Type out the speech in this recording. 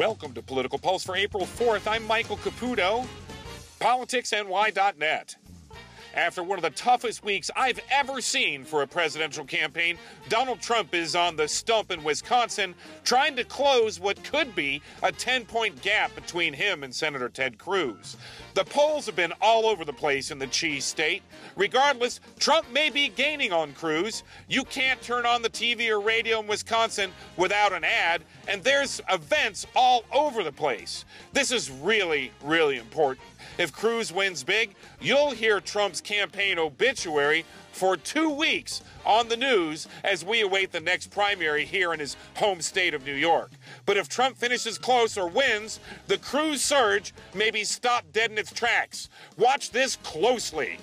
Welcome to Political Pulse for April 4th. I'm Michael Caputo, politicsny.net. After one of the toughest weeks I've ever seen for a presidential campaign, Donald Trump is on the stump in Wisconsin trying to close what could be a 10 point gap between him and Senator Ted Cruz. The polls have been all over the place in the cheese state. Regardless, Trump may be gaining on Cruz. You can't turn on the TV or radio in Wisconsin without an ad, and there's events all over the place. This is really, really important. If Cruz wins big, you'll hear Trump's campaign obituary for two weeks on the news as we await the next primary here in his home state of New York. But if Trump finishes close or wins, the Cruz surge may be stopped dead in its tracks. Watch this closely.